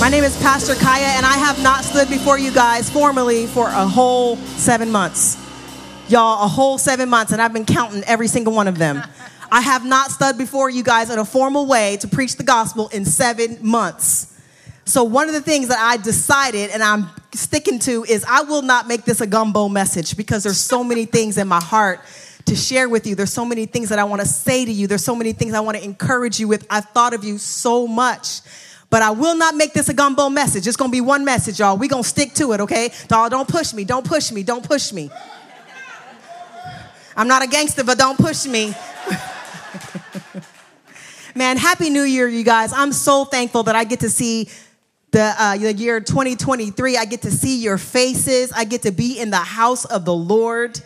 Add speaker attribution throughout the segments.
Speaker 1: My name is Pastor Kaiya, and I have not stood before you guys formally for a whole seven months. Y'all, a whole seven months, and I've been counting every single one of them. I have not stood before you guys in a formal way to preach the gospel in seven months. So, one of the things that I decided and I'm sticking to is I will not make this a gumbo message because there's so many things in my heart to share with you. There's so many things that I want to say to you. There's so many things I want to encourage you with. I've thought of you so much. But I will not make this a gumbo message. It's gonna be one message, y'all. we gonna stick to it, okay? Y'all, don't push me, don't push me, don't push me. I'm not a gangster, but don't push me. Man, Happy New Year, you guys. I'm so thankful that I get to see the, uh, the year 2023. I get to see your faces. I get to be in the house of the Lord.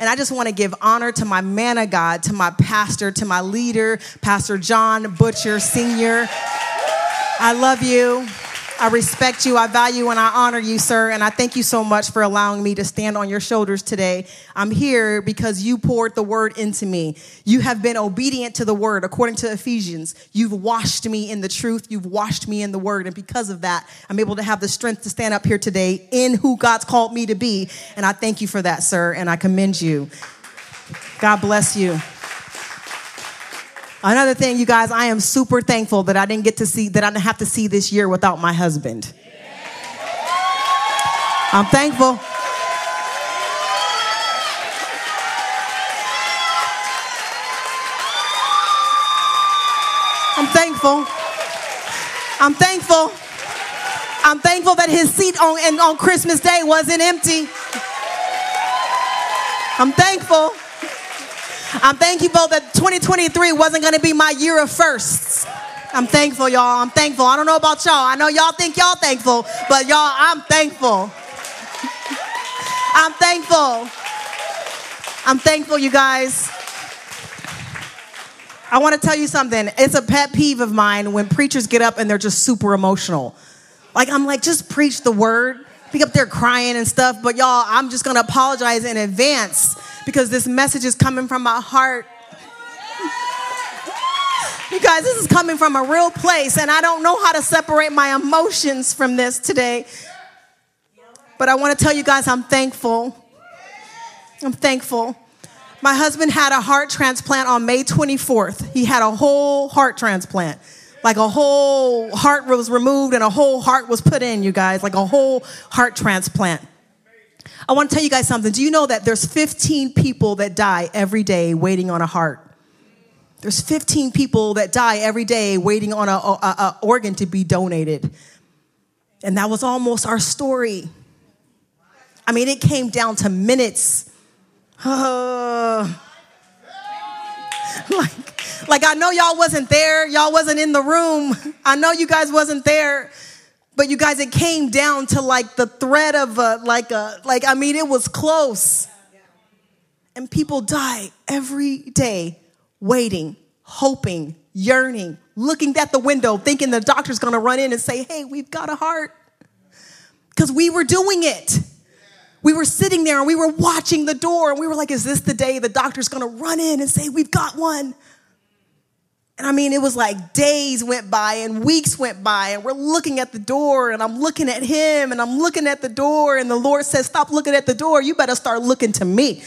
Speaker 1: And I just want to give honor to my man of God, to my pastor, to my leader, Pastor John Butcher Sr. I love you. I respect you. I value and I honor you, sir. And I thank you so much for allowing me to stand on your shoulders today. I'm here because you poured the word into me. You have been obedient to the word according to Ephesians. You've washed me in the truth. You've washed me in the word. And because of that, I'm able to have the strength to stand up here today in who God's called me to be. And I thank you for that, sir. And I commend you. God bless you. Another thing, you guys, I am super thankful that I didn't get to see, that I didn't have to see this year without my husband. I'm thankful. I'm thankful. I'm thankful. I'm thankful that his seat on, and on Christmas Day wasn't empty. I'm thankful. I'm thankful that 2023 wasn't going to be my year of firsts. I'm thankful, y'all. I'm thankful. I don't know about y'all. I know y'all think y'all thankful, but y'all, I'm thankful. I'm thankful. I'm thankful, you guys. I want to tell you something. It's a pet peeve of mine when preachers get up and they're just super emotional. Like, I'm like, just preach the word. Be up there crying and stuff, but y'all, I'm just going to apologize in advance because this message is coming from my heart. You guys, this is coming from a real place, and I don't know how to separate my emotions from this today. But I want to tell you guys, I'm thankful. I'm thankful. My husband had a heart transplant on May 24th. He had a whole heart transplant. Like a whole heart was removed and a whole heart was put in, you guys, like a whole heart transplant. I want to tell you guys something. Do you know that there's 15 people that die every day waiting on a heart? There's 15 people that die every day waiting on an organ to be donated. And that was almost our story. I mean, it came down to minutes. Uh, like, like I know y'all wasn't there. Y'all wasn't in the room. I know you guys wasn't there. But you guys, it came down to like the threat of a, like a, like, I mean, it was close. And people die every day waiting, hoping, yearning, looking at the window, thinking the doctor's gonna run in and say, hey, we've got a heart. Because we were doing it. We were sitting there and we were watching the door and we were like, is this the day the doctor's gonna run in and say, we've got one? And I mean, it was like days went by and weeks went by, and we're looking at the door, and I'm looking at him, and I'm looking at the door, and the Lord says, Stop looking at the door. You better start looking to me.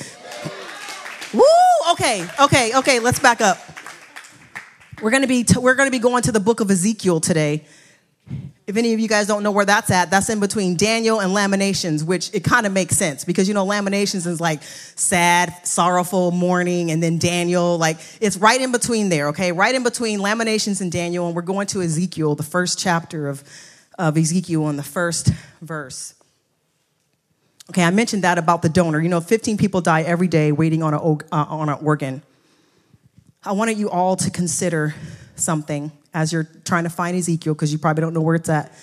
Speaker 1: Woo! Okay, okay, okay, let's back up. We're gonna be, t- we're gonna be going to the book of Ezekiel today. If any of you guys don't know where that's at, that's in between Daniel and Lamentations, which it kind of makes sense because you know Lamentations is like sad, sorrowful, mourning, and then Daniel, like it's right in between there, okay? Right in between Lamentations and Daniel, and we're going to Ezekiel, the first chapter of, of Ezekiel in the first verse. Okay, I mentioned that about the donor. You know, 15 people die every day waiting on, a, uh, on an organ. I wanted you all to consider something as you're trying to find Ezekiel because you probably don't know where it's at.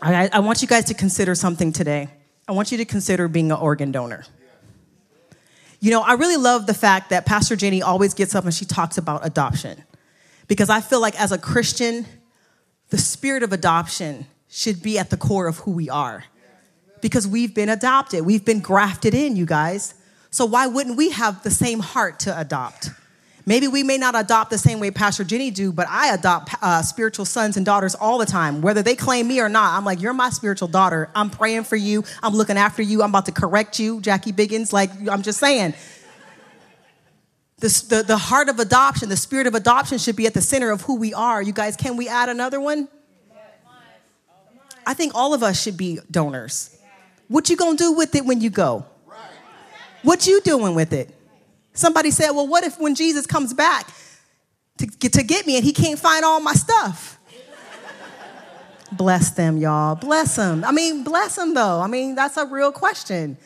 Speaker 1: I, I, want you guys to consider something today. I want you to consider being an organ donor. You know, I really love the fact that Pastor Jenny always gets up and she talks about adoption because I feel like as a Christian, the spirit of adoption should be at the core of who we are because we've been adopted, we've been grafted in, you guys. So why wouldn't we have the same heart to adopt? Maybe we may not adopt the same way Pastor Jenny do, but I adopt uh, spiritual sons and daughters all the time, whether they claim me or not. I'm like, you're my spiritual daughter. I'm praying for you. I'm looking after you. I'm about to correct you, Jackie Biggins. Like, I'm just saying. The, the, the heart of adoption, the spirit of adoption should be at the center of who we are. You guys, can we add another one? I think all of us should be donors. What you gonna do with it when you go? What you doing with it? Somebody said, well, what if when Jesus comes back to get, to get me and he can't find all my stuff? bless them, y'all. Bless them. I mean, bless them though. I mean, that's a real question.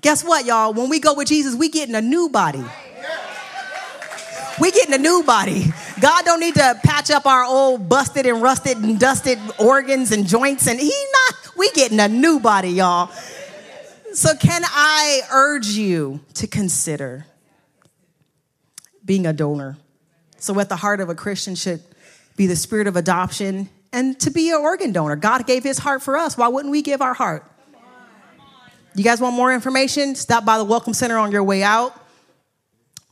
Speaker 1: Guess what, y'all? When we go with Jesus, we getting a new body. We getting a new body. God don't need to patch up our old busted and rusted and dusted organs and joints, and He not. We getting a new body, y'all. So, can I urge you to consider being a donor? So, at the heart of a Christian should be the spirit of adoption and to be an organ donor. God gave his heart for us. Why wouldn't we give our heart? You guys want more information? Stop by the Welcome Center on your way out.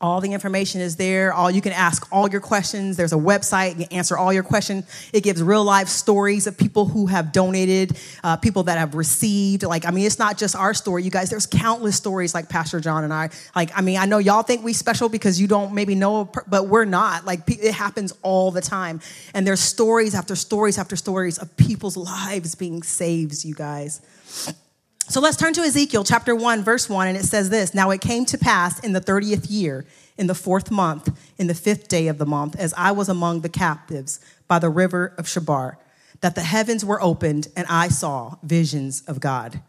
Speaker 1: All the information is there. All you can ask all your questions. There's a website. You can answer all your questions. It gives real life stories of people who have donated, uh, people that have received. Like, I mean, it's not just our story, you guys. There's countless stories like Pastor John and I. Like, I mean, I know y'all think we special because you don't maybe know, but we're not. Like, it happens all the time. And there's stories after stories after stories of people's lives being saved, you guys. So let's turn to Ezekiel chapter 1, verse 1, and it says this Now it came to pass in the 30th year, in the fourth month, in the fifth day of the month, as I was among the captives by the river of Chebar, that the heavens were opened, and I saw visions of God.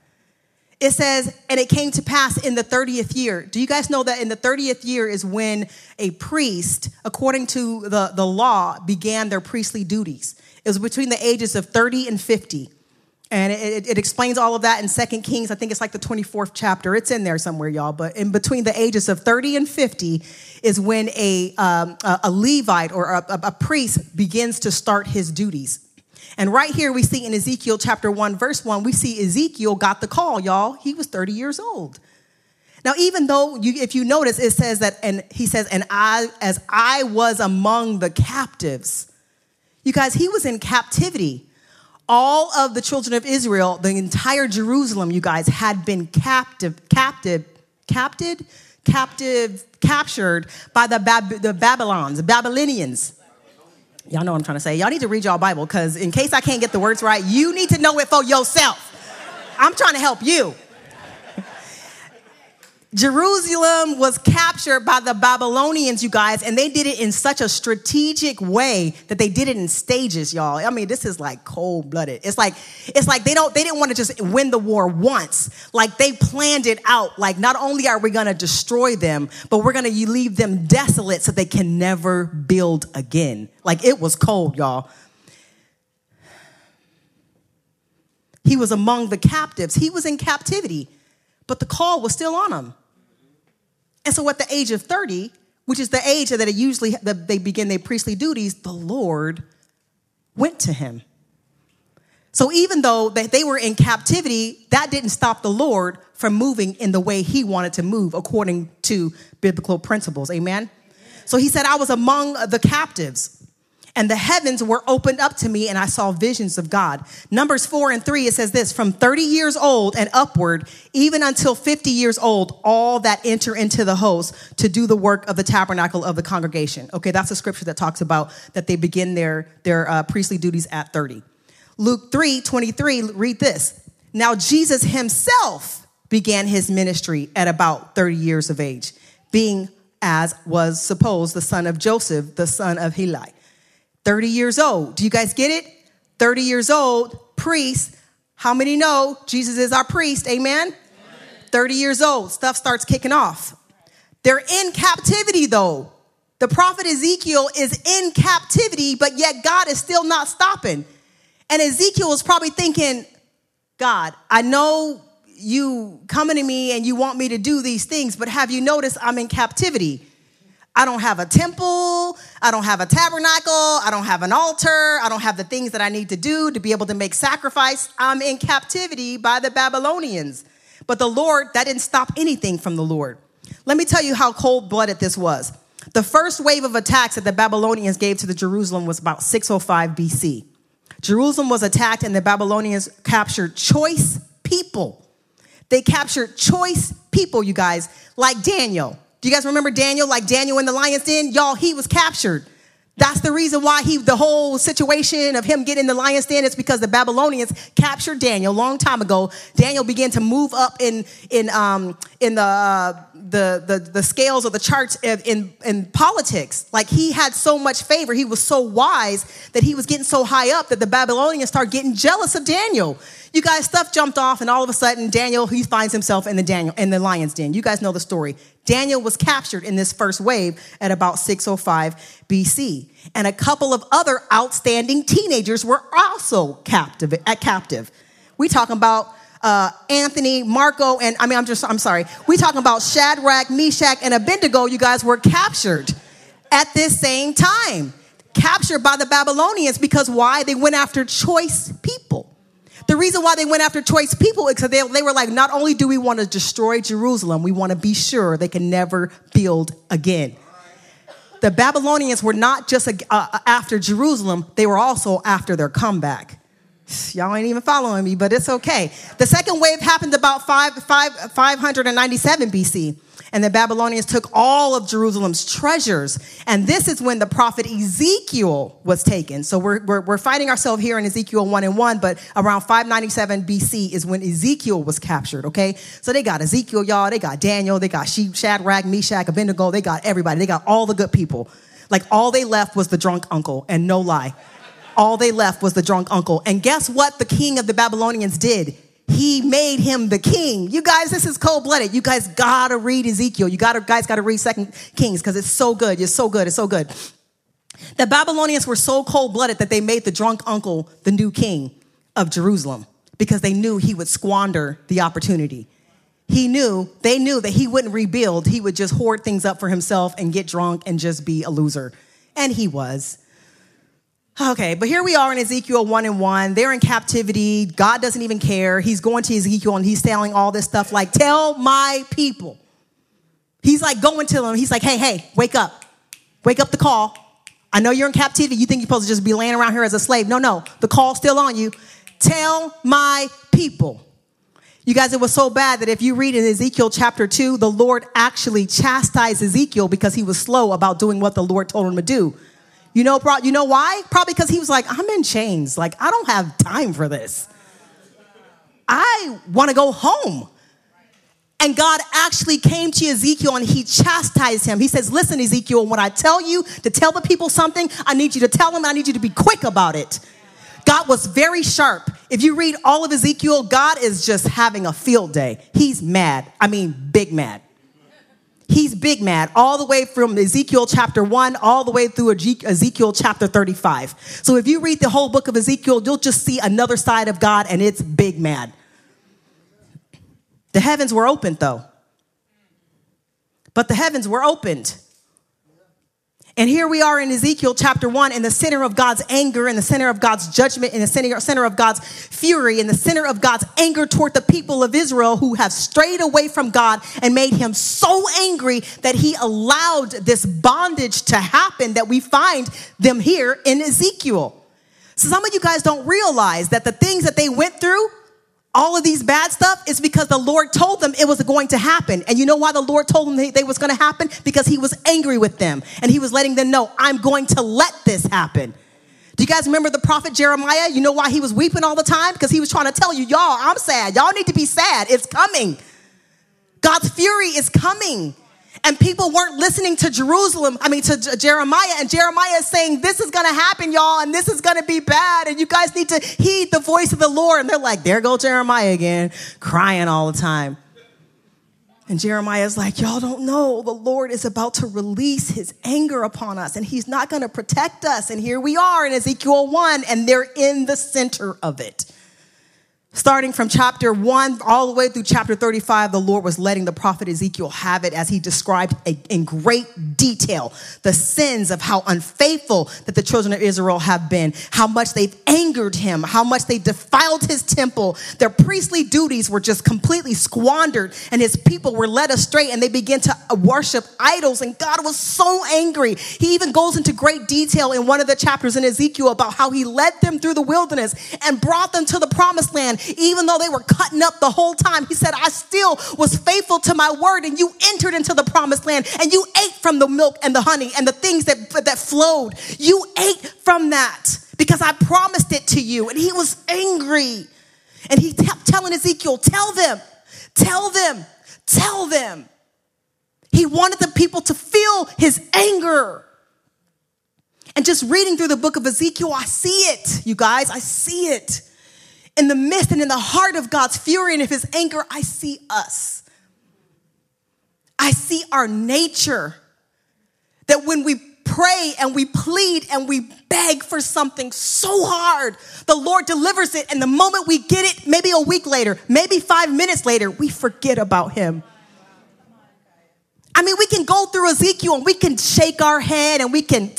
Speaker 1: It says, and it came to pass in the 30th year. Do you guys know that in the 30th year is when a priest, according to the, the law, began their priestly duties? It was between the ages of 30 and 50. And it, it, explains all of that in Second Kings. I think it's like the 24th chapter. It's in there somewhere, y'all. But in between the ages of 30 and 50 is when a, um, a, Levite or a, a priest begins to start his duties. And right here we see in Ezekiel chapter 1, verse 1, we see Ezekiel got the call, y'all. He was 30 years old. Now, even though you, if you notice, it says that, and he says, and I, as I was among the captives, you guys, he was in captivity all of the children of Israel, the entire Jerusalem, you guys, had been captive, captive, captive, captive, captured by the, Bab- the Babylons, the Babylonians. Y'all know what I'm trying to say. Y'all need to read y'all Bible because in case I can't get the words right, you need to know it for yourself. I'm trying to help you. Jerusalem was captured by the Babylonians, you guys, and they did it in such a strategic way that they did it in stages, y'all. I mean, this is like cold blooded. It's like it's like they don't they didn't want to just win the war once. Like they planned it out. Like not only are we going to destroy them, but we're going to leave them desolate so they can never build again. Like it was cold, y'all. He was among the captives. He was in captivity, but the call was still on him. And so at the age of 30, which is the age that usually that they begin their priestly duties, the Lord went to him. So even though they were in captivity, that didn't stop the Lord from moving in the way he wanted to move according to biblical principles. Amen. So he said, I was among the captives and the heavens were opened up to me and I saw visions of God. Numbers 4 and 3 it says this, from 30 years old and upward, even until 50 years old, all that enter into the host to do the work of the tabernacle of the congregation. Okay, that's a scripture that talks about that they begin their their uh, priestly duties at 30. Luke 3, 23, read this. Now Jesus himself began his ministry at about 30 years of age, being as was supposed the son of Joseph, the son of Heli 30 years old. Do you guys get it? 30 years old, priest. How many know Jesus is our priest? Amen? Amen? 30 years old, stuff starts kicking off. They're in captivity though. The prophet Ezekiel is in captivity, but yet God is still not stopping. And Ezekiel is probably thinking, God, I know you coming to me and you want me to do these things, but have you noticed I'm in captivity? I don't have a temple. I don't have a tabernacle. I don't have an altar. I don't have the things that I need to do to be able to make sacrifice. I'm in captivity by the Babylonians. But the Lord, that didn't stop anything from the Lord. Let me tell you how cold blooded this was. The first wave of attacks that the Babylonians gave to the Jerusalem was about 605 BC. Jerusalem was attacked and the Babylonians captured choice people. They captured choice people, you guys, like Daniel. Do you guys remember Daniel? Like Daniel in the lion's den? Y'all, he was captured. That's the reason why he, the whole situation of him getting in the lion's den is because the Babylonians captured Daniel a long time ago. Daniel began to move up in, in, um, in the, uh, the, the, the scales or the charts in, in politics. Like he had so much favor. He was so wise that he was getting so high up that the Babylonians started getting jealous of Daniel. You guys, stuff jumped off, and all of a sudden, Daniel, he finds himself in the Daniel in the lion's den. You guys know the story. Daniel was captured in this first wave at about 605 BC. And a couple of other outstanding teenagers were also captive at captive. We talking about uh, Anthony, Marco, and I mean, I'm just, I'm sorry. We talking about Shadrach, Meshach, and Abednego. You guys were captured at this same time, captured by the Babylonians because why? They went after choice people. The reason why they went after choice people is because they, they were like, not only do we want to destroy Jerusalem, we want to be sure they can never build again. The Babylonians were not just uh, uh, after Jerusalem, they were also after their comeback. Y'all ain't even following me, but it's okay. The second wave happened about 5, 5, 597 BC and the Babylonians took all of Jerusalem's treasures. And this is when the prophet Ezekiel was taken. So we're, we're, we're fighting ourselves here in Ezekiel 1 and 1, but around 597 BC is when Ezekiel was captured, okay? So they got Ezekiel, y'all, they got Daniel, they got Shadrach, Meshach, Abednego, they got everybody, they got all the good people. Like all they left was the drunk uncle, and no lie. All they left was the drunk uncle. And guess what the king of the Babylonians did? He made him the king. You guys, this is cold blooded. You guys gotta read Ezekiel. You gotta, guys gotta read Second Kings because it's so good. It's so good. It's so good. The Babylonians were so cold blooded that they made the drunk uncle the new king of Jerusalem because they knew he would squander the opportunity. He knew, they knew that he wouldn't rebuild. He would just hoard things up for himself and get drunk and just be a loser. And he was. Okay, but here we are in Ezekiel 1 and 1. They're in captivity. God doesn't even care. He's going to Ezekiel and he's telling all this stuff like, Tell my people. He's like going to them. He's like, Hey, hey, wake up. Wake up the call. I know you're in captivity. You think you're supposed to just be laying around here as a slave. No, no. The call's still on you. Tell my people. You guys, it was so bad that if you read in Ezekiel chapter 2, the Lord actually chastised Ezekiel because he was slow about doing what the Lord told him to do. You know, you know why? Probably because he was like, I'm in chains. Like, I don't have time for this. I want to go home. And God actually came to Ezekiel and he chastised him. He says, Listen, Ezekiel, when I tell you to tell the people something, I need you to tell them, I need you to be quick about it. God was very sharp. If you read all of Ezekiel, God is just having a field day. He's mad. I mean, big mad. He's big mad all the way from Ezekiel chapter 1 all the way through Ezekiel chapter 35. So if you read the whole book of Ezekiel, you'll just see another side of God and it's big mad. The heavens were opened though. But the heavens were opened and here we are in Ezekiel chapter 1 in the center of God's anger, in the center of God's judgment, in the center, center of God's fury, in the center of God's anger toward the people of Israel who have strayed away from God and made him so angry that he allowed this bondage to happen that we find them here in Ezekiel. So some of you guys don't realize that the things that they went through all of these bad stuff is because the Lord told them it was going to happen. And you know why the Lord told them they, was going to happen? Because he was angry with them and he was letting them know, I'm going to let this happen. Do you guys remember the prophet Jeremiah? You know why he was weeping all the time? Because he was trying to tell you, y'all, I'm sad. Y'all need to be sad. It's coming. God's fury is coming and people weren't listening to Jerusalem, I mean, to Jeremiah, and Jeremiah is saying, This is gonna happen, y'all, and this is gonna be bad, and you guys need to heed the voice of the Lord. And they're like, There go Jeremiah again, crying all the time. And Jeremiah is like, Y'all don't know, the Lord is about to release his anger upon us, and he's not gonna protect us. And here we are in Ezekiel 1, and they're in the center of it. Starting from chapter 1 all the way through chapter 35, the Lord was letting the prophet Ezekiel have it as he described in great detail the sins of how unfaithful that the children of Israel have been, how much they've angered him, how much they defiled his temple. Their priestly duties were just completely squandered, and his people were led astray and they began to worship idols. And God was so angry. He even goes into great detail in one of the chapters in Ezekiel about how he led them through the wilderness and brought them to the promised land even though they were cutting up the whole time, he said, I still was faithful to my word, and you entered into the promised land, and you ate from the milk and the honey and the things that, that flowed. You ate from that because I promised it to you. And he was angry. And he kept telling Ezekiel, Tell them, tell them, tell them. He wanted the people to feel his anger. And just reading through the book of Ezekiel, I see it, you guys, I see it in the midst and in the heart of God's fury and of his anger, I see us. I see our nature. That when we pray and we plead and we beg for something so hard, the Lord delivers it. And the moment we get it, maybe a week later, maybe five minutes later, we forget about him. I mean, we can go through Ezekiel and we can shake our head and we can,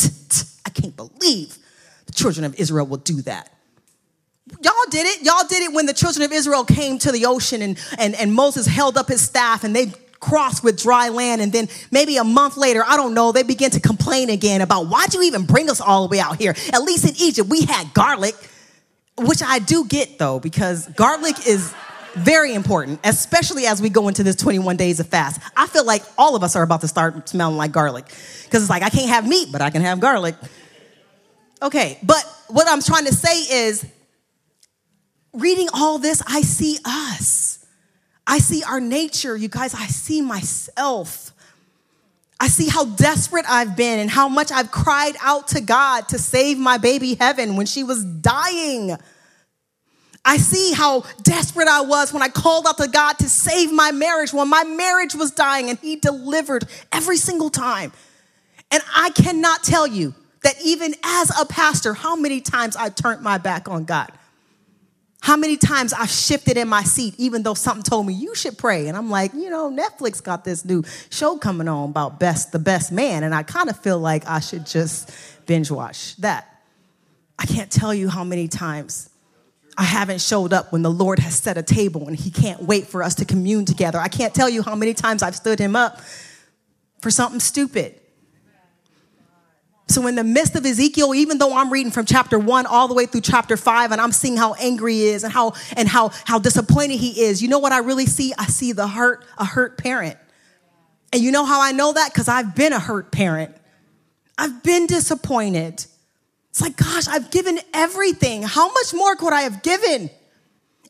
Speaker 1: I can't believe the children of Israel will do that. Y'all did it. Y'all did it when the children of Israel came to the ocean and, and, and Moses held up his staff and they crossed with dry land. And then maybe a month later, I don't know, they begin to complain again about why'd you even bring us all the way out here? At least in Egypt, we had garlic, which I do get though, because garlic is very important, especially as we go into this 21 days of fast. I feel like all of us are about to start smelling like garlic because it's like, I can't have meat, but I can have garlic. Okay, but what I'm trying to say is reading all this, I see us. I see our nature, you guys. I see myself. I see how desperate I've been and how much I've cried out to God to save my baby Heaven when she was dying. I see how desperate I was when I called out to God to save my marriage when my marriage was dying and He delivered every single time. And I cannot tell you that even as a pastor, how many times I turned my back on God. How many times I've shifted in my seat, even though something told me you should pray. And I'm like, you know, Netflix got this new show coming on about best the best man. And I kind of feel like I should just binge watch that. I can't tell you how many times I haven't showed up when the Lord has set a table and He can't wait for us to commune together. I can't tell you how many times I've stood Him up for something stupid. So, in the midst of Ezekiel, even though I'm reading from chapter one all the way through chapter five, and I'm seeing how angry he is and how and how how disappointed he is, you know what I really see? I see the hurt, a hurt parent. And you know how I know that? Because I've been a hurt parent. I've been disappointed. It's like, gosh, I've given everything. How much more could I have given?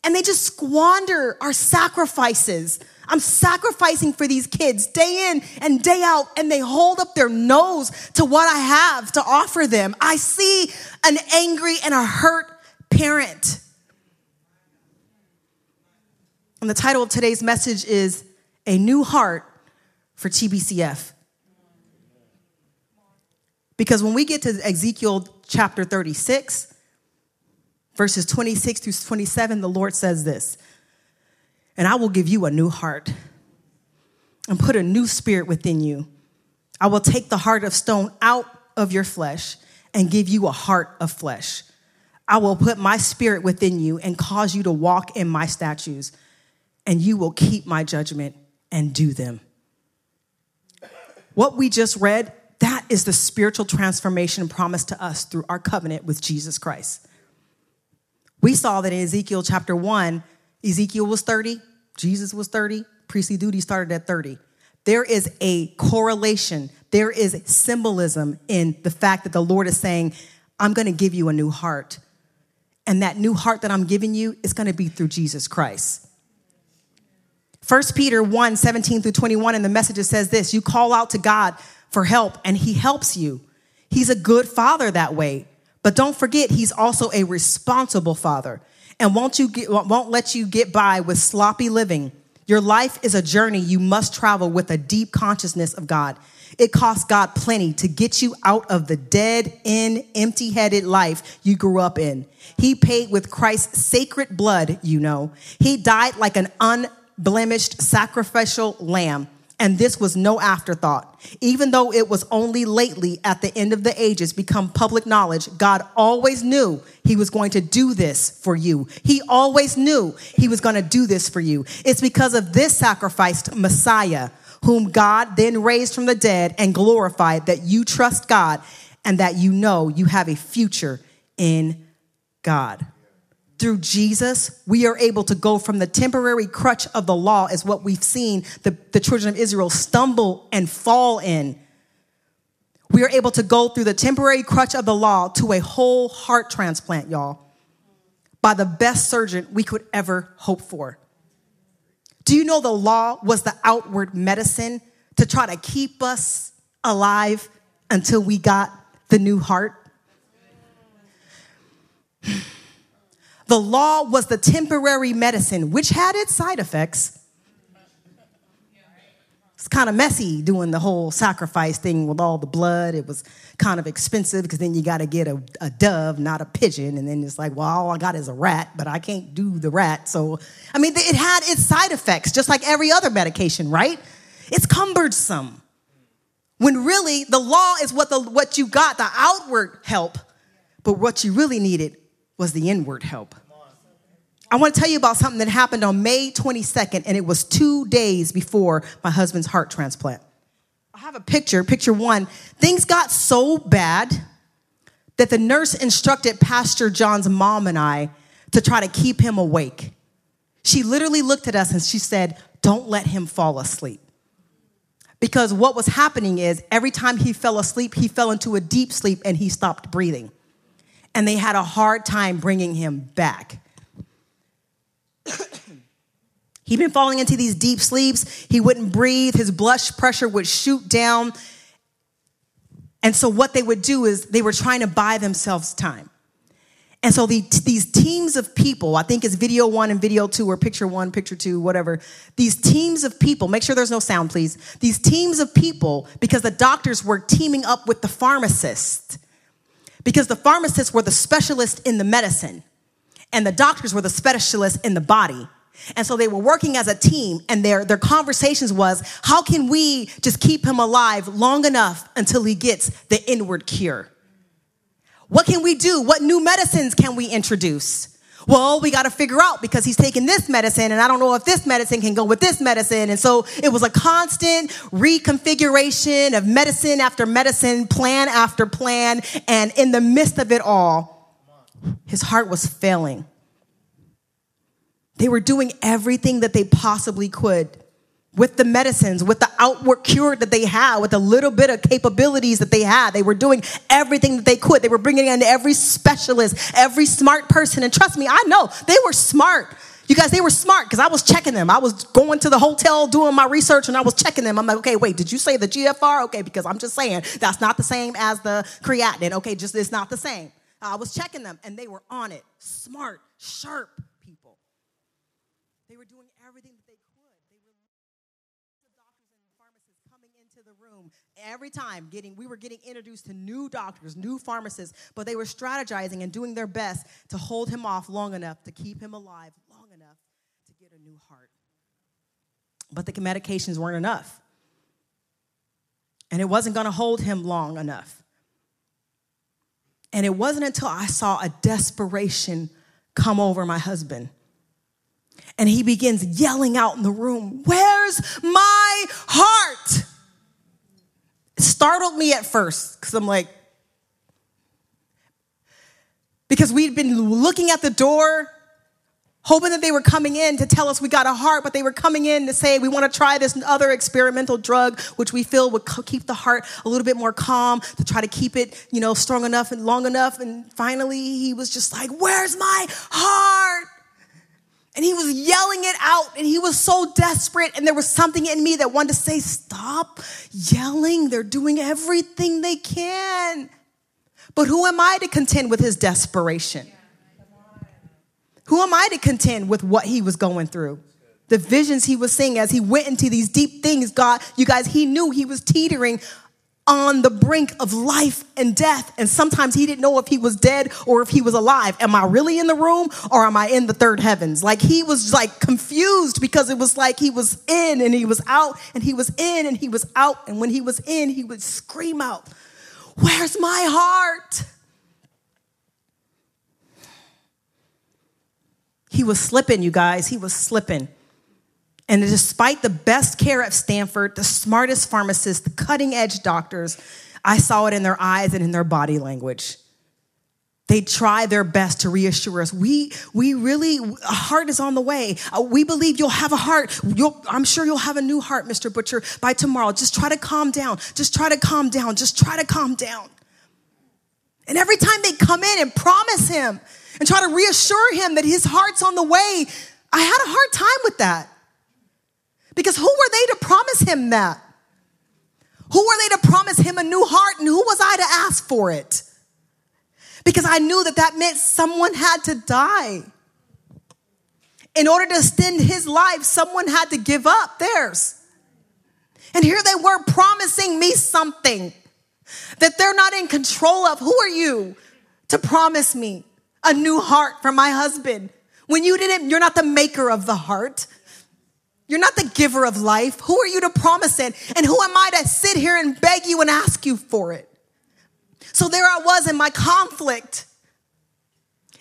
Speaker 1: And they just squander our sacrifices I'm sacrificing for these kids day in and day out, and they hold up their nose to what I have to offer them. I see an angry and a hurt parent. And the title of today's message is A New Heart for TBCF. Because when we get to Ezekiel chapter 36, verses 26 through 27, the Lord says this and I will give you a new heart and put a new spirit within you. I will take the heart of stone out of your flesh and give you a heart of flesh. I will put my spirit within you and cause you to walk in my statutes, and you will keep my judgment and do them. What we just read, that is the spiritual transformation promised to us through our covenant with Jesus Christ. We saw that in Ezekiel chapter 1 Ezekiel was 30, Jesus was 30, priestly duty started at 30. There is a correlation, there is symbolism in the fact that the Lord is saying, I'm going to give you a new heart. And that new heart that I'm giving you is going to be through Jesus Christ. 1 Peter 1 17 through 21 in the message says this You call out to God for help, and He helps you. He's a good father that way. But don't forget, He's also a responsible father and won't you get, won't let you get by with sloppy living Your life is a journey you must travel with a deep consciousness of God. It costs God plenty to get you out of the dead end, empty headed life you grew up in. He paid with Christ's sacred blood, you know. He died like an unblemished sacrificial lamb. And this was no afterthought. Even though it was only lately at the end of the ages become public knowledge, God always knew He was going to do this for you. He always knew He was going to do this for you. It's because of this sacrificed Messiah, whom God then raised from the dead and glorified, that you trust God and that you know you have a future in God through Jesus, we are able to go from the temporary crutch of the law, is what we've seen the, the children of Israel stumble and fall in. We are able to go through the temporary crutch of the law to a whole heart transplant, y'all, by the best surgeon we could ever hope for. Do you know the law was the outward medicine to try to keep us alive until we got the new heart? The law was the temporary medicine, which had its side effects. It's kind of messy doing the whole sacrifice thing with all the blood. It was kind of expensive because then you got to get a, a, dove, not a pigeon. And then it's like, well, all I got is a rat, but I can't do the rat. So, I mean, it had its side effects, just like every other medication, right? It's cumbersome. When really the law is what, the, what you got, the outward help, but what you really needed was the inward help. I want to tell you about something that happened on May 22nd, and it was two days before my husband's heart transplant. I have a picture, picture one. Things got so bad that the nurse instructed Pastor John's mom and I to try to keep him awake. She literally looked at us and she said, Don't let him fall asleep. Because what was happening is every time he fell asleep, he fell into a deep sleep and he stopped breathing and they had a hard time bringing him back. He'd been falling into these deep sleeps. He wouldn't breathe. His blood pressure would shoot down. And so, what they would do is they were trying to buy themselves time. And so, the, these teams of people, I think it's video one and video two, or picture one, picture two, whatever. These teams of people, make sure there's no sound, please. These teams of people, because the doctors were teaming up with the pharmacists because the pharmacists were the specialists in the medicine and the doctors were the specialists in the body. And so they were working as a team and their, their conversations was, how can we just keep him alive long enough until he gets the inward cure? What can we do? What new medicines can we introduce? Well, we got to figure out because he's taking this medicine, and I don't know if this medicine can go with this medicine. And so it was a constant reconfiguration of medicine after medicine, plan after plan. And in the midst of it all, his heart was failing. They were doing everything that they possibly could with the medicines, with the outward cure that they had, with a little bit of capabilities that they had. They were doing everything that they could. They were bringing in every specialist, every smart person. And trust me, I know they were smart. You guys, they were smart because I was checking them. I was going to the hotel doing my research and I was checking them. I'm like, okay, wait, did you say the GFR? Okay, because I'm just saying that's not the same as the creatinine. Okay, just it's not the same. I was checking them and they were on it. Smart, sharp people. They were doing everything into the room every time getting we were getting introduced to new doctors new pharmacists but they were strategizing and doing their best to hold him off long enough to keep him alive long enough to get a new heart. But the medications weren't enough. And it wasn't going to hold him long enough. And it wasn't until i saw a desperation come over my husband. And he begins yelling out in the room, Where's my startled me at first because I'm like, because we'd been looking at the door, hoping that they were coming in to tell us we got a heart, but they were coming in to say we want to try this other experimental drug, which we feel would keep the heart a little bit more calm to try to keep it, you know, strong enough and long enough. And finally, he was just like, Where's my heart? And he was yelling it out and he was so desperate. And there was something in me that wanted to say, Stop yelling. They're doing everything they can. But who am I to contend with his desperation? Who am I to contend with what he was going through? the visions he was seeing as he went into these deep things, God, you guys, he knew he was teetering on the brink of life and death. And sometimes he didn't know if he was dead or if he was alive. Am I really in the room or am I in the third heavens? Like he was like confused because it was like he was in and he was out and he was in and he was out. And when he was in, he would scream out, Where's my heart? He was slipping, you guys. He was slipping. And despite the best care at Stanford, the smartest pharmacists, the cutting edge doctors, I saw it in their eyes and in their body language. They try their best to reassure us. We, we really, a heart is on the way. Uh, we believe you'll have a heart. You'll, I'm sure you'll have a new heart, Mr. Butcher, by tomorrow. Just try to calm down. Just try to calm down. Just try to calm down. And every time they come in and promise him and try to reassure him that his heart's on the way, I had a hard time with that. Because who were they to promise him that? Who were they to promise him a new heart and who was I to ask for it? Because I knew that that meant someone had to die. In order to extend his life, someone had to give up theirs. And here they were promising me something that they're not in control of. Who are you to promise me a new heart for my husband when you didn't, you're not the maker of the heart? You're not the giver of life. Who are you to promise it? And who am I to sit here and beg you and ask you for it? So there I was in my conflict.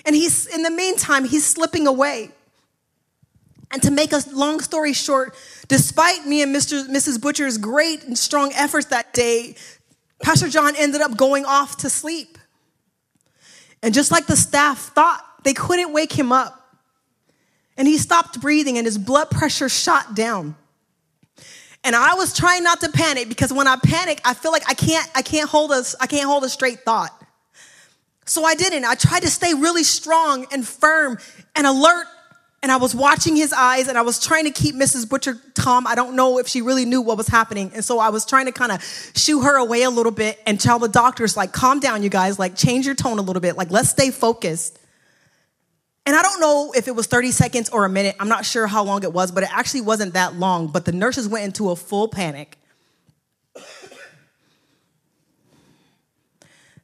Speaker 1: And he's, in the meantime, he's slipping away. And to make a long story short, despite me and Mr. Mrs. Butcher's great and strong efforts that day, Pastor John ended up going off to sleep. And just like the staff thought, they couldn't wake him up. And he stopped breathing and his blood pressure shot down. And I was trying not to panic because when I panic, I feel like I can't, I can't hold a, I can't hold a straight thought. So I didn't. I tried to stay really strong and firm and alert. And I was watching his eyes and I was trying to keep Mrs. Butcher calm. I don't know if she really knew what was happening. And so I was trying to kind of shoo her away a little bit and tell the doctors, like, calm down, you guys, like, change your tone a little bit. Like, let's stay focused. And I don't know if it was 30 seconds or a minute. I'm not sure how long it was, but it actually wasn't that long. But the nurses went into a full panic.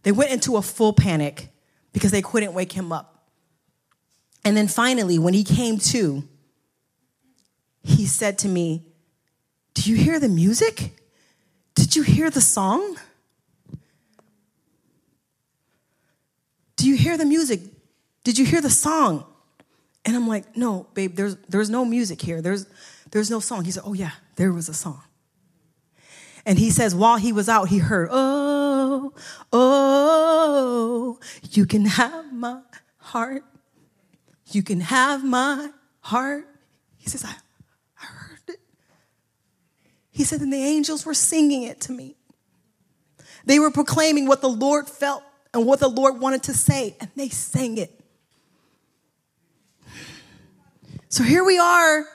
Speaker 1: They went into a full panic because they couldn't wake him up. And then finally, when he came to, he said to me, Do you hear the music? Did you hear the song? Do you hear the music? Did you hear the song? And I'm like, No, babe, there's, there's no music here. There's, there's no song. He said, Oh, yeah, there was a song. And he says, while he was out, he heard, Oh, oh, you can have my heart. You can have my heart. He says, I, I heard it. He said, and the angels were singing it to me. They were proclaiming what the Lord felt and what the Lord wanted to say, and they sang it. So here we are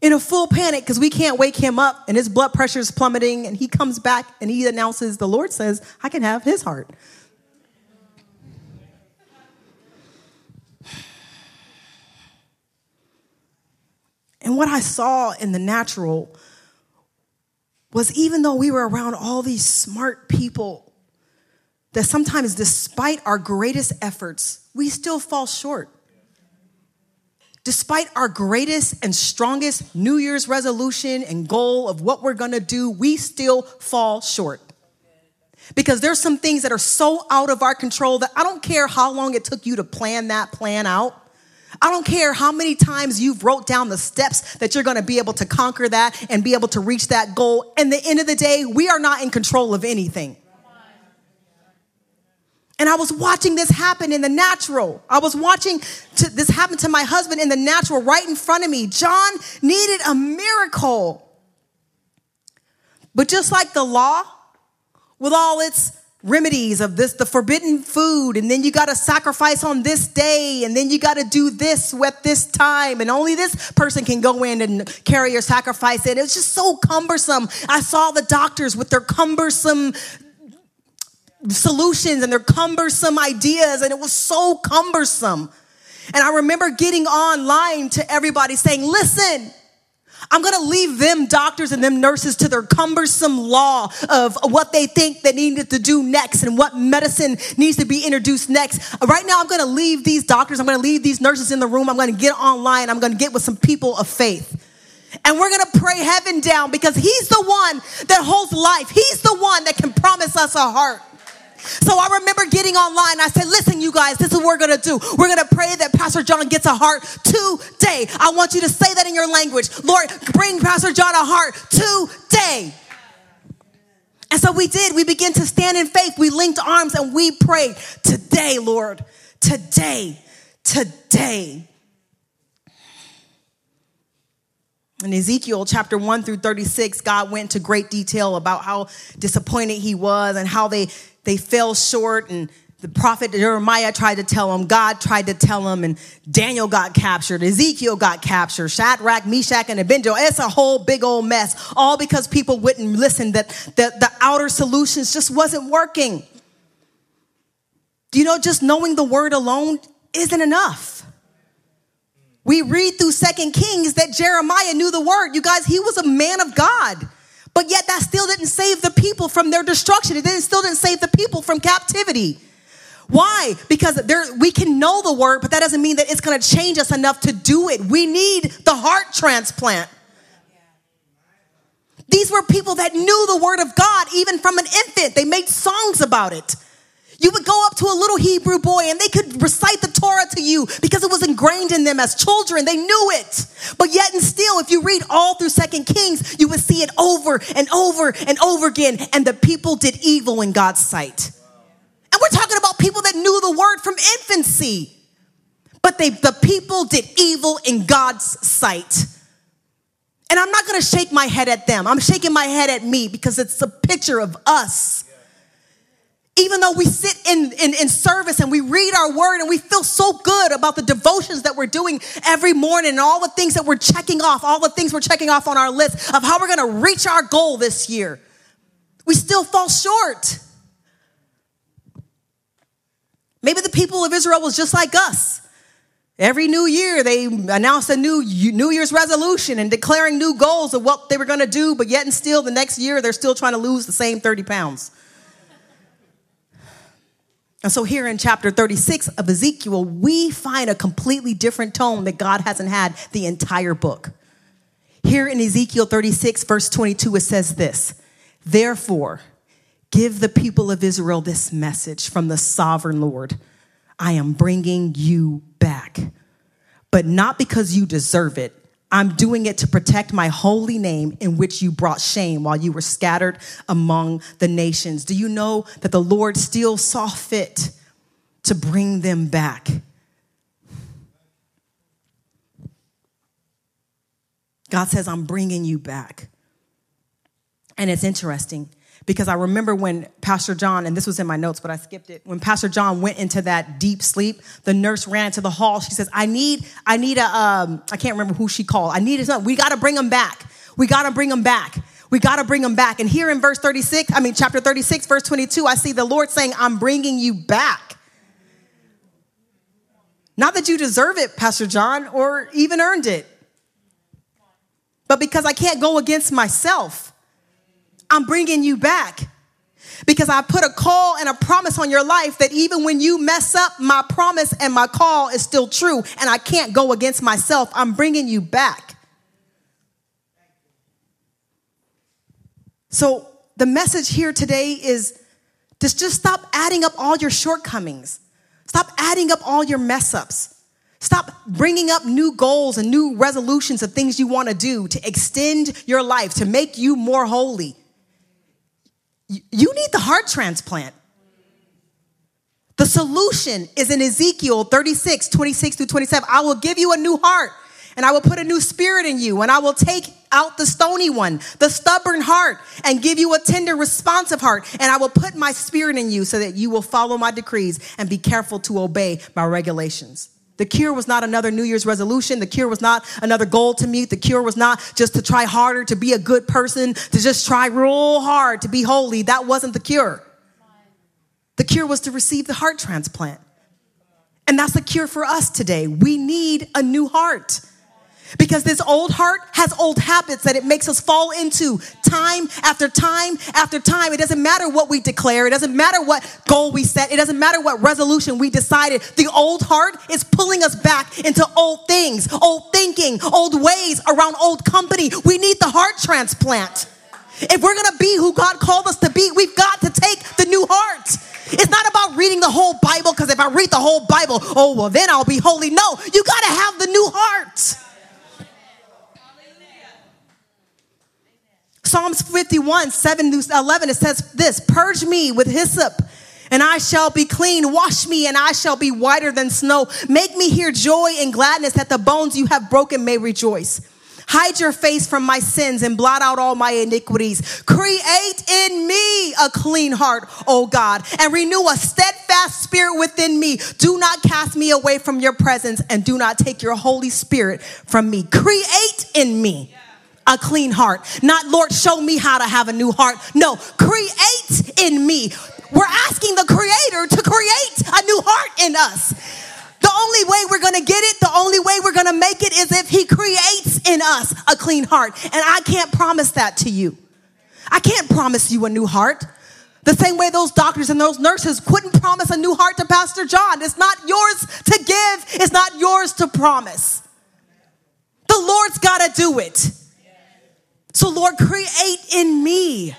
Speaker 1: in a full panic because we can't wake him up and his blood pressure is plummeting and he comes back and he announces the Lord says, I can have his heart. And what I saw in the natural was even though we were around all these smart people, that sometimes despite our greatest efforts, we still fall short. Despite our greatest and strongest New Year's resolution and goal of what we're gonna do, we still fall short. Because there's some things that are so out of our control that I don't care how long it took you to plan that plan out. I don't care how many times you've wrote down the steps that you're going to be able to conquer that and be able to reach that goal. And the end of the day, we are not in control of anything. And I was watching this happen in the natural. I was watching this happen to my husband in the natural right in front of me. John needed a miracle. But just like the law, with all its remedies of this, the forbidden food, and then you got to sacrifice on this day, and then you got to do this at this time, and only this person can go in and carry your sacrifice. And was just so cumbersome. I saw the doctors with their cumbersome solutions and their cumbersome ideas, and it was so cumbersome. And I remember getting online to everybody saying, listen, I'm to leave them doctors and them nurses to their cumbersome law of what they think they needed to do next and what medicine needs to be introduced next. Right now, I'm to leave these doctors, I'm to leave these nurses in the room. I'm to get online, I'm to get with some people of faith. And we're to pray heaven down because He's the one that holds life. He's the one that can promise us a heart. So I remember getting online. I said, listen, you guys, this is what we're going to do. We're going to pray that Pastor John gets a heart today. I want you to say that in your language. Lord, bring Pastor John a heart today. And so we did. We began to stand in faith. We linked arms and we prayed today, Lord, today, today. In Ezekiel chapter 1 through 36, God went into great detail about how disappointed he was and how they they fell short and the prophet Jeremiah tried to tell them, God tried to tell them, and Daniel got captured, Ezekiel got captured, Shadrach, Meshach, and Abednego. It's a whole big old mess, all because people wouldn't listen, that the, the outer solutions just wasn't working. Do you know, just knowing the word alone isn't enough. We read through Second Kings that Jeremiah knew the word. You guys, he was a man of God. But yet that still didn't save the people from their destruction. It didn't, still didn't save the people from captivity. Why? Because there, we can know the word, but that doesn't mean that it's going to change us enough to do it. We need the heart transplant. These were people that knew the word of God even from an infant. They made songs about it. You would go up to a little Hebrew boy and they could recite the Torah to you because it was ingrained in them as children. They knew it. But yet and still, if you read all through Second Kings, you would see it over and over and over again. And the people did evil in God's sight. And we're talking about people that knew the word from infancy. But they, the people did evil in God's sight. And I'm not to shake my head at them. I'm shaking my head at me because it's a picture of us even though we sit in, in, in, service and we read our word and we feel so good about the devotions that we're doing every morning and all the things that we're checking off, all the things we're checking off on our list of how we're to reach our goal this year, we still fall short. Maybe the people of Israel was just like us. Every new year, they announced a new New Year's resolution and declaring new goals of what they were going to do, but yet and still, the next year, they're still trying to lose the same 30 pounds. And so, here in chapter 36 of Ezekiel, we find a completely different tone that God hasn't had the entire book. Here in Ezekiel 36, verse 22, it says this Therefore, give the people of Israel this message from the sovereign Lord I am bringing you back, but not because you deserve it I'm doing it to protect my holy name in which you brought shame while you were scattered among the nations. Do you know that the Lord still saw fit to bring them back? God says, I'm bringing you back. And it's interesting because I remember when Pastor John, and this was in my notes, but I skipped it. When Pastor John went into that deep sleep, the nurse ran to the hall. She says, "I need, I need a, um, I can't remember who she called. I need something. We got to bring him back. We got to bring him back. We got to bring him back." And here in verse 36, I mean chapter 36, verse 22, I see the Lord saying, "I'm bringing you back." Not that you deserve it, Pastor John, or even earned it, but because I can't go against myself. I'm bringing you back because I put a call and a promise on your life that even when you mess up, my promise and my call is still true, and I can't go against myself. I'm bringing you back. So, the message here today is just, just stop adding up all your shortcomings, stop adding up all your mess ups. Stop bringing up new goals and new resolutions of things you want to do to extend your life, to make you more holy you need the heart transplant. The solution is in Ezekiel 36, 26 through 27. I will give you a new heart and I will put a new spirit in you and I will take out the stony one, the stubborn heart, and give you a tender, responsive heart. And I will put my spirit in you so that you will follow my decrees and be careful to obey my regulations. The cure was not another New Year's resolution. The cure was not another goal to meet. The cure was not just to try harder to be a good person, to just try real hard to be holy. That wasn't the cure. The cure was to receive the heart transplant. And that's the cure for us today. We need a new heart. Because this old heart has old habits that it makes us fall into time after time after time. It doesn't matter what we declare, it doesn't matter what goal we set, it doesn't matter what resolution we decided. The old heart is pulling us back into old things, old thinking, old ways around old company. We need the heart transplant. If we're gonna be who God called us to be, we've got to take the new heart. It's not about reading the whole Bible, because if I read the whole Bible, oh, well, then I'll be holy. No, you gotta have the new heart. Psalms 51, 7 through 11, it says this Purge me with hyssop, and I shall be clean. Wash me, and I shall be whiter than snow. Make me hear joy and gladness that the bones you have broken may rejoice. Hide your face from my sins and blot out all my iniquities. Create in me a clean heart, O God, and renew a steadfast spirit within me. Do not cast me away from your presence and do not take your Holy Spirit from me. Create in me a clean heart. Not, Lord, show me how to have a new heart. No, create in me. We're asking the Creator to create a new heart in us. The only way we're gonna get it, the only way we're gonna make it is if He creates in us a clean heart. And I can't promise that to you. I can't promise you a new heart. The same way those doctors and those nurses couldn't promise a new heart to Pastor John. It's not yours to give, it's not yours to promise. The Lord's gotta do it. So, Lord, create in me.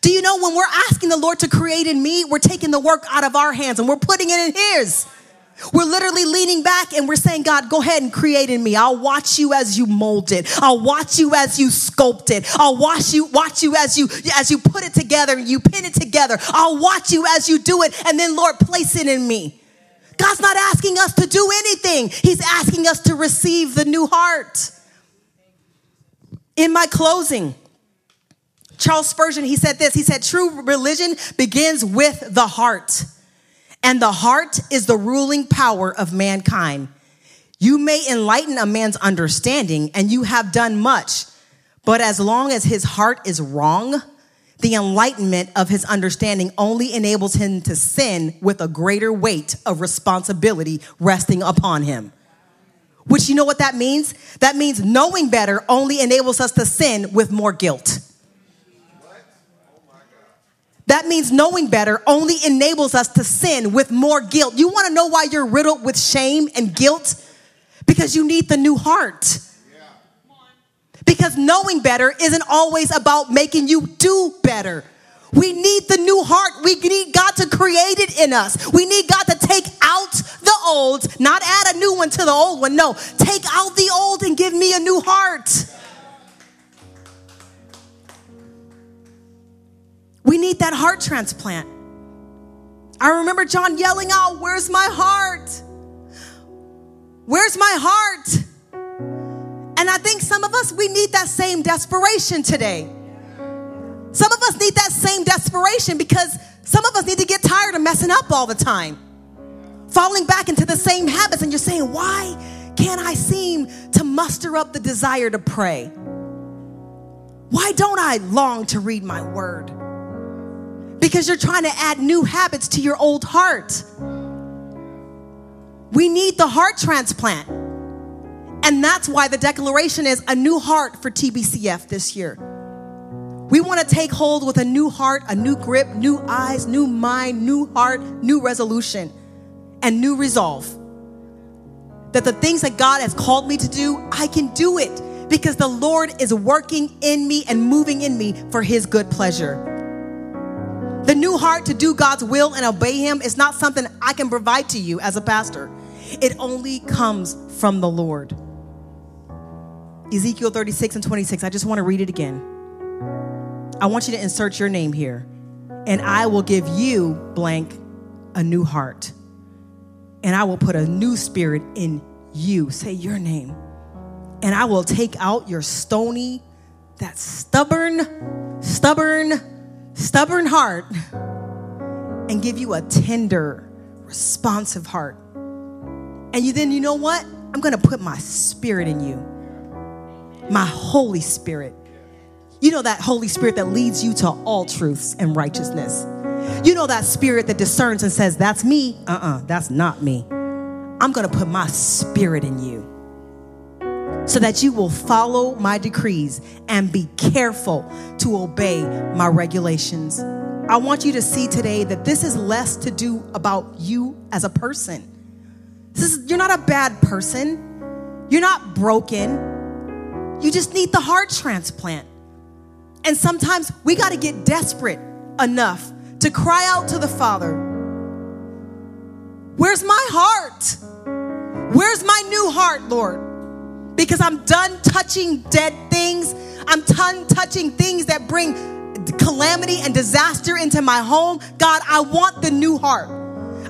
Speaker 1: Do you know when we're asking the Lord to create in me, we're taking the work out of our hands and we're putting it in His? We're literally leaning back and we're saying, God, go ahead and create in me. I'll watch you as you mold it. I'll watch you as you sculpt it. I'll watch you, watch you as you as you put it together and you pin it together. I'll watch you as you do it, and then Lord, place it in me. God's not asking us to do anything. He's asking us to receive the new heart. In my closing, Charles Spurgeon, he said this. He said, True religion begins with the heart, and the heart is the ruling power of mankind. You may enlighten a man's understanding, and you have done much, but as long as his heart is wrong, the enlightenment of his understanding only enables him to sin with a greater weight of responsibility resting upon him. Which you know what that means? That means knowing better only enables us to sin with more guilt. That means knowing better only enables us to sin with more guilt. You want to know why you're riddled with shame and guilt? Because you need the new heart. Because knowing better isn't always about making you do better. We need the new heart. We need God to create it in us. We need God to take out the old, not add a new one to the old one. No, take out the old and give me a new heart. We need that heart transplant. I remember John yelling out, Where's my heart? Where's my heart? And I think some of us, we need that same desperation today. Some of us need that same desperation because some of us need to get tired of messing up all the time, falling back into the same habits. And you're saying, Why can't I seem to muster up the desire to pray? Why don't I long to read my word? Because you're trying to add new habits to your old heart. We need the heart transplant. And that's why the declaration is a new heart for TBCF this year. We want to take hold with a new heart, a new grip, new eyes, new mind, new heart, new resolution, and new resolve. That the things that God has called me to do, I can do it because the Lord is working in me and moving in me for His good pleasure. The new heart to do God's will and obey Him is not something I can provide to you as a pastor, it only comes from the Lord. Ezekiel 36 and 26, I just want to read it again. I want you to insert your name here. And I will give you, blank, a new heart. And I will put a new spirit in you. Say your name. And I will take out your stony, that stubborn, stubborn, stubborn heart and give you a tender, responsive heart. And you then, you know what? I'm going to put my spirit in you, my Holy Spirit. You know that Holy Spirit that leads you to all truths and righteousness. You know that spirit that discerns and says, That's me. Uh uh-uh, uh, that's not me. I'm going to put my spirit in you so that you will follow my decrees and be careful to obey my regulations. I want you to see today that this is less to do about you as a person. Is, you're not a bad person. You're not broken. You just need the heart transplant. And sometimes we got to get desperate enough to cry out to the Father Where's my heart? Where's my new heart, Lord? Because I'm done touching dead things. I'm done touching things that bring calamity and disaster into my home. God, I want the new heart.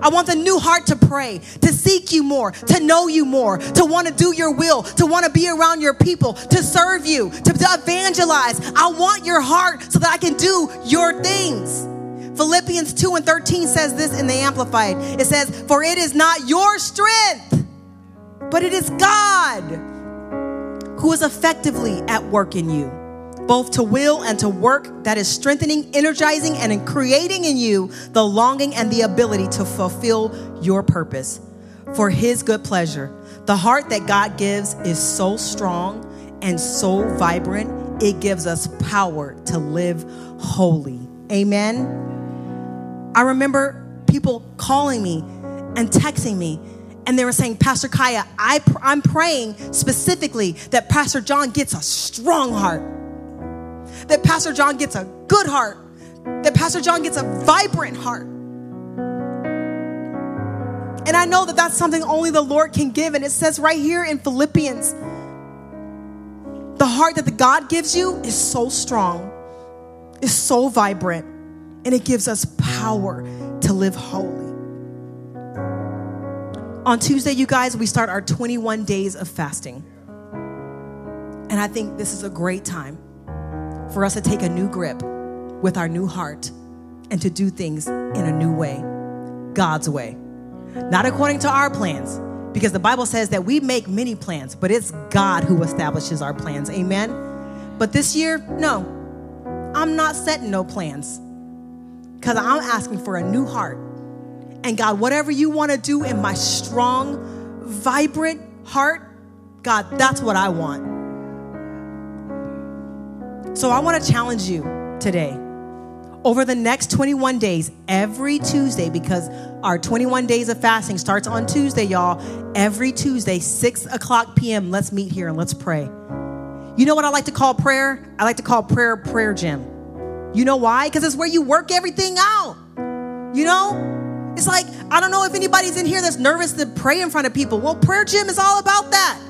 Speaker 1: I want the new heart to pray, to seek you more, to know you more, to want to do your will, to want to be around your people, to serve you, to, to evangelize. I want your heart so that I can do your things. Philippians 2 and 13 says this in the Amplified. It says, For it is not your strength, but it is God who is effectively at work in you both to will and to work that is strengthening, energizing, and in creating in you the longing and the ability to fulfill your purpose for His good pleasure. The heart that God gives is so strong and so vibrant, it gives us power to live holy. Amen. I remember people calling me and texting me and they were saying, Pastor Kaiya, I, I'm praying specifically that Pastor John gets a strong heart that Pastor John gets a good heart, that Pastor John gets a vibrant heart. And I know that that's something only the Lord can give. And it says right here in Philippians the heart that the God gives you is so strong, is so vibrant, and it gives us power to live holy. On Tuesday, you guys, we start our 21 days of fasting. And I think this is a great time for us to take a new grip with our new heart and to do things in a new way, God's way. Not according to our plans, because the Bible says that we make many plans, but it's God who establishes our plans. Amen. But this year, no, I'm not setting no plans because I'm asking for a new heart. And God, whatever you want to do in my strong, vibrant heart, God, that's what I want. So I want to challenge you today. Over the next 21 days, every Tuesday, because our 21 days of fasting starts on Tuesday, y'all. Every Tuesday, 6 o'clock p.m., let's meet here and let's pray. You know what I like to call prayer? I like to call prayer prayer gym. You know why? Because it's where you work everything out. You know? It's like, I don't know if anybody's in here that's nervous to pray in front of people. Well, prayer gym is all about that.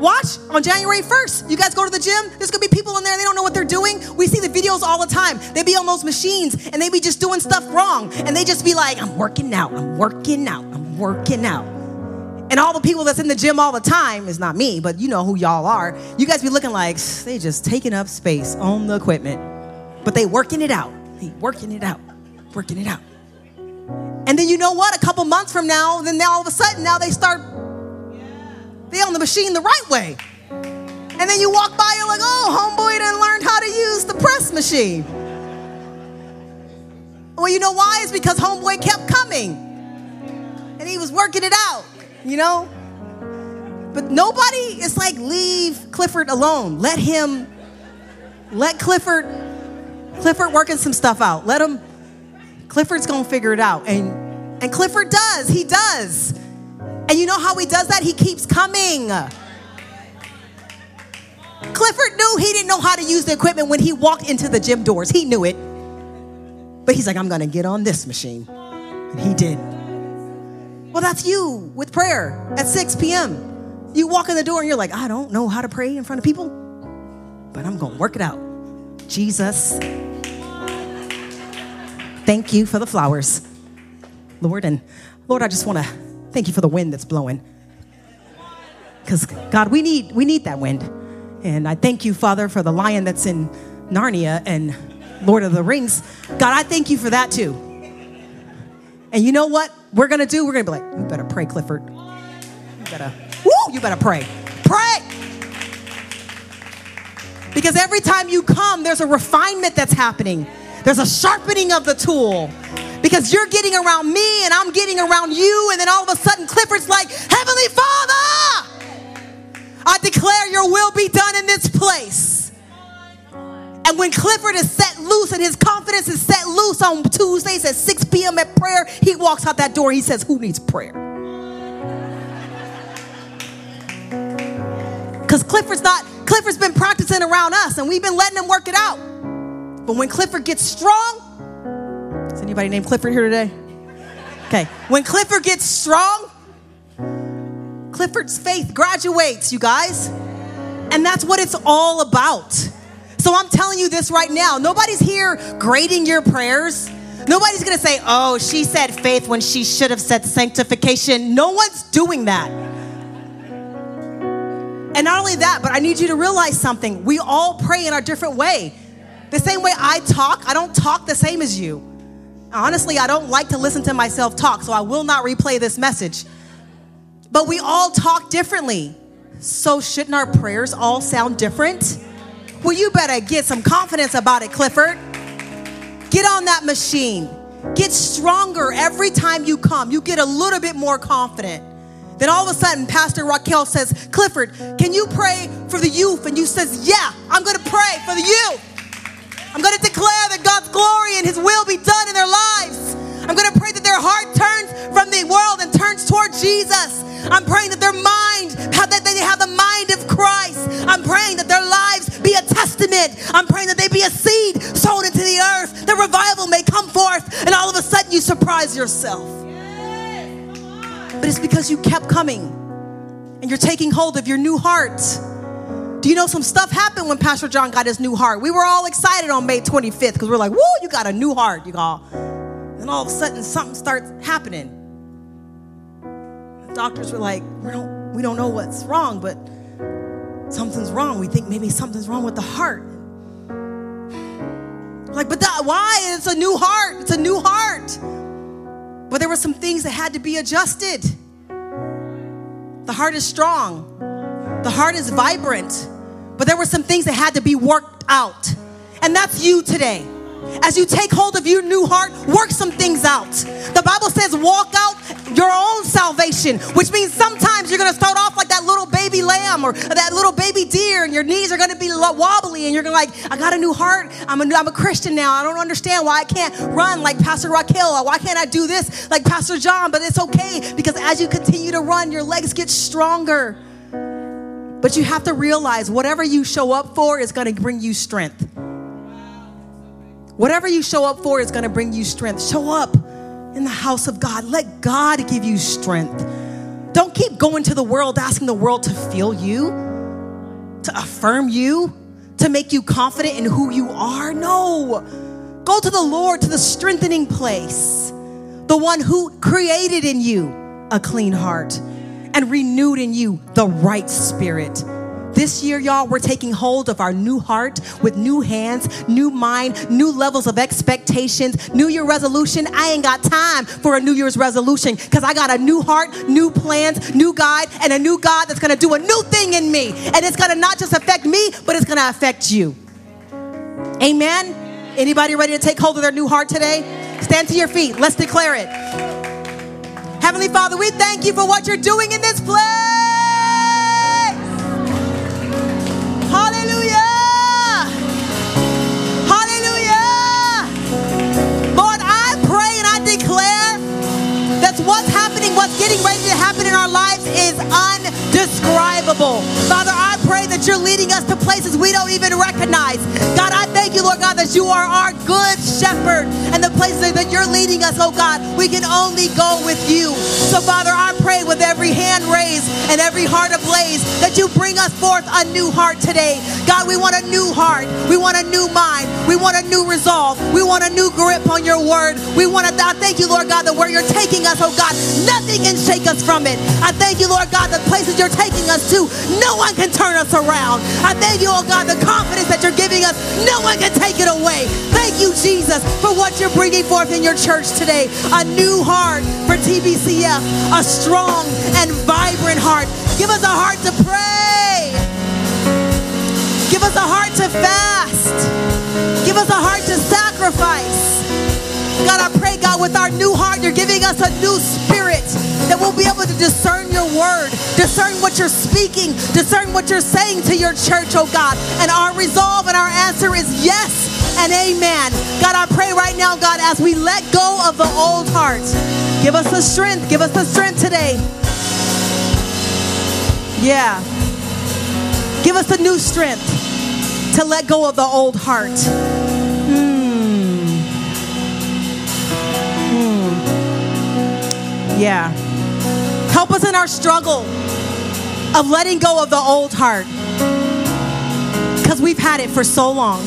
Speaker 1: Watch on January 1st. You guys go to the gym, there's gonna be people in there, they don't know what they're doing. We see the videos all the time. They be on those machines and they be just doing stuff wrong. And they just be like, I'm working out, I'm working out, I'm working out. And all the people that's in the gym all the time is not me, but you know who y'all are. You guys be looking like they just taking up space on the equipment. But they working it out. They working it out. Working it out. And then you know what? A couple months from now, then all of a sudden now they start they on the machine the right way. And then you walk by, you're like, oh, homeboy didn't learn how to use the press machine. Well, you know why? It's because homeboy kept coming. And he was working it out, you know? But nobody is like, leave Clifford alone. Let him, let Clifford, Clifford working some stuff out. Let him, Clifford's gonna figure it out. And, and Clifford does, he does. And you know how he does that? He keeps coming. Clifford knew he didn't know how to use the equipment when he walked into the gym doors. He knew it. But he's like, I'm going to get on this machine. And he did. Well, that's you with prayer at 6 p.m. You walk in the door and you're like, I don't know how to pray in front of people, but I'm going to work it out. Jesus, thank you for the flowers, Lord. And Lord, I just want to Thank you for the wind that's blowing. Because God, we need we need that wind. And I thank you, Father, for the lion that's in Narnia and Lord of the Rings. God, I thank you for that too. And you know what we're gonna do? We're gonna be like, you better pray, Clifford. You better, woo, you better pray. Pray. Because every time you come, there's a refinement that's happening. There's a sharpening of the tool because you're getting around me and I'm getting around you. And then all of a sudden, Clifford's like, Heavenly Father, I declare your will be done in this place. And when Clifford is set loose and his confidence is set loose on Tuesdays at 6 p.m. at prayer, he walks out that door he says, Who needs prayer? Because Clifford's not, Clifford's been practicing around us and we've been letting him work it out. But when Clifford gets strong, is anybody named Clifford here today? Okay. When Clifford gets strong, Clifford's faith graduates, you guys. And that's what it's all about. So I'm telling you this right now. Nobody's here grading your prayers. Nobody's gonna say, oh, she said faith when she should have said sanctification. No one's doing that. And not only that, but I need you to realize something. We all pray in our different way. The same way I talk, I don't talk the same as you. Honestly, I don't like to listen to myself talk, so I will not replay this message. But we all talk differently. So shouldn't our prayers all sound different? Well, you better get some confidence about it, Clifford. Get on that machine. Get stronger every time you come. You get a little bit more confident. Then all of a sudden, Pastor Raquel says, Clifford, can you pray for the youth? And you says, Yeah, I'm gonna pray for the youth. I'm gonna declare that God's glory and his will be done in their lives. I'm gonna pray that their heart turns from the world and turns toward Jesus. I'm praying that their mind, that they have the mind of Christ. I'm praying that their lives be a testament. I'm praying that they be a seed sown into the earth. that revival may come forth, and all of a sudden you surprise yourself. But it's because you kept coming and you're taking hold of your new heart. Do you know some stuff happened when Pastor John got his new heart? We were all excited on May 25th because we're like, woo, you got a new heart, you all. Then all of a sudden something starts happening. The doctors were like, we don't, we don't know what's wrong, but something's wrong. We think maybe something's wrong with the heart. Like, but that, why? It's a new heart. It's a new heart. But there were some things that had to be adjusted. The heart is strong, the heart is vibrant, but there were some things that had to be worked out. And that's you today. As you take hold of your new heart, work some things out. The Bible says, walk out your own salvation, which means sometimes you're going to start off like that little baby lamb or that little baby deer, and your knees are going to be wobbly, and you're going to like, I got a new heart. I'm a, I'm a Christian now. I don't understand why I can't run like Pastor Raquel, why can't I do this like Pastor John? But it's okay because as you continue to run, your legs get stronger. But you have to realize whatever you show up for is going to bring you strength. Whatever you show up for is going to bring you strength. Show up in the house of God. Let God give you strength. Don't keep going to the world asking the world to feel you, to affirm you, to make you confident in who you are. No. Go to the Lord, to the strengthening place, the one who created in you a clean heart and renewed in you the right spirit. This year, y'all, we're taking hold of our new heart with new hands, new mind, new levels of expectations, New Year resolution. I ain't got time for a New Year's resolution because I got a new heart, new plans, new guide, and a new God that's gonna do a new thing in me. And it's gonna not just affect me, but it's gonna affect you. Amen. Anybody ready to take hold of their new heart today? Stand to your feet. Let's declare it. Heavenly Father, we thank you for what you're doing in this place. Hallelujah. Hallelujah. Lord, I pray and I declare that what's happening, what's getting ready to happen in our lives is undescribable. Father, I pray that you're leading us to places we don't even recognize. God, I thank you, Lord God, that you are our good shepherd and the places that you're leading us, oh God, we can only go with you. So, Father, I pray with every hand raised and every heart ablaze that you bring us forth a new heart today. God, we want a new heart. We want a new mind. We want a new resolve. We want a new grip on your word. We want to, thank you, Lord God, that where you're taking us, oh God, nothing can shake us from it. I thank you, Lord God, the places you're taking us to, no one can turn us around. I thank you, oh God, the confidence that you're giving us, no one can take it away. Thank you, Jesus, for what you're bringing forth in your church today. A new heart for TBCF, a strong and vibrant heart. Give us a heart to pray. Give us a heart to fast. Give us a heart to sacrifice. God, I pray, God, with our new heart, you're giving us a new spirit that we'll be able to discern your word, discern what you're speaking, discern what you're saying to your church, oh God. And our resolve and our answer is yes and amen. God, I pray right now, God, as we let go of the old heart, give us the strength, give us the strength today. Yeah. Give us a new strength to let go of the old heart. Yeah. Help us in our struggle of letting go of the old heart because we've had it for so long.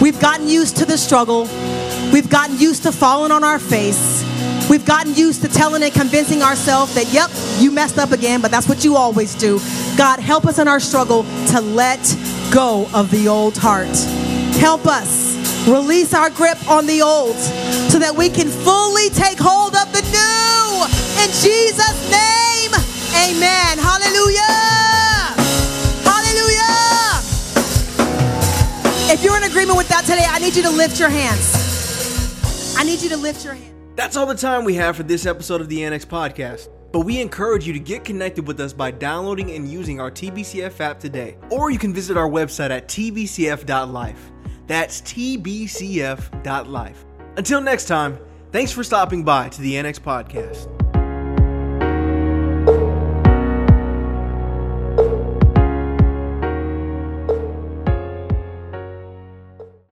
Speaker 1: We've gotten used to the struggle. We've gotten used to falling on our face. We've gotten used to telling and convincing ourselves that, yep, you messed up again, but that's what you always do. God, help us in our struggle to let go of the old heart. Help us release our grip on the old so that we can fully take hold of new. In Jesus' name, amen. Hallelujah. Hallelujah. If you're in agreement with that today, I need you to lift your hands. I need you to lift your hands.
Speaker 2: That's all the time we have for this episode of the Annex Podcast. But we encourage you to get connected with us by downloading and using our TBCF app today. Or you can visit our website at tbcf.life. That's tbcf.life. Until next time, thanks for stopping by to the Annex Podcast.